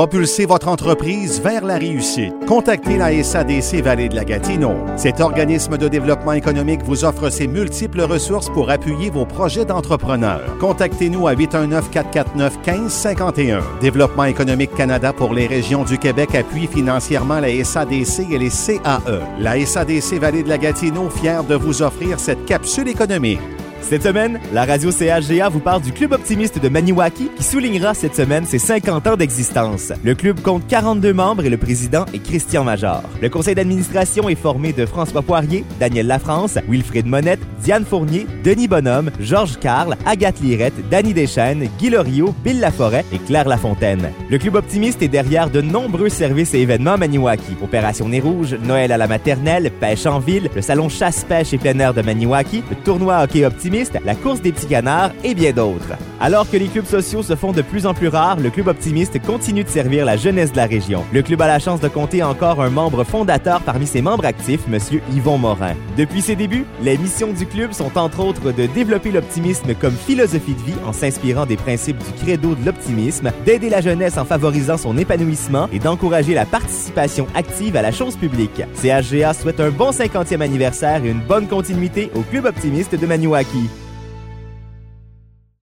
propulser votre entreprise vers la réussite. Contactez la SADC Vallée de la Gatineau. Cet organisme de développement économique vous offre ses multiples ressources pour appuyer vos projets d'entrepreneurs. Contactez-nous à 819-449-1551. Développement économique Canada pour les régions du Québec appuie financièrement la SADC et les CAE. La SADC Vallée de la Gatineau, fière de vous offrir cette capsule économique. Cette semaine, la radio CHGA vous parle du Club optimiste de Maniwaki qui soulignera cette semaine ses 50 ans d'existence. Le club compte 42 membres et le président est Christian Major. Le conseil d'administration est formé de François Poirier, Daniel Lafrance, Wilfrid Monette, Diane Fournier, Denis Bonhomme, Georges Carl, Agathe Lirette, Danny Deschênes, Guy Loriot, Bill Laforêt et Claire Lafontaine. Le club optimiste est derrière de nombreux services et événements Maniwaki. Opération Nez Rouge, Noël à la maternelle, pêche en ville, le salon chasse-pêche et plein air de Maniwaki, le tournoi hockey la course des petits canards et bien d'autres. Alors que les clubs sociaux se font de plus en plus rares, le Club Optimiste continue de servir la jeunesse de la région. Le club a la chance de compter encore un membre fondateur parmi ses membres actifs, M. Yvon Morin. Depuis ses débuts, les missions du club sont entre autres de développer l'optimisme comme philosophie de vie en s'inspirant des principes du credo de l'optimisme, d'aider la jeunesse en favorisant son épanouissement et d'encourager la participation active à la chose publique. CHGA souhaite un bon 50e anniversaire et une bonne continuité au Club Optimiste de Maniwaki.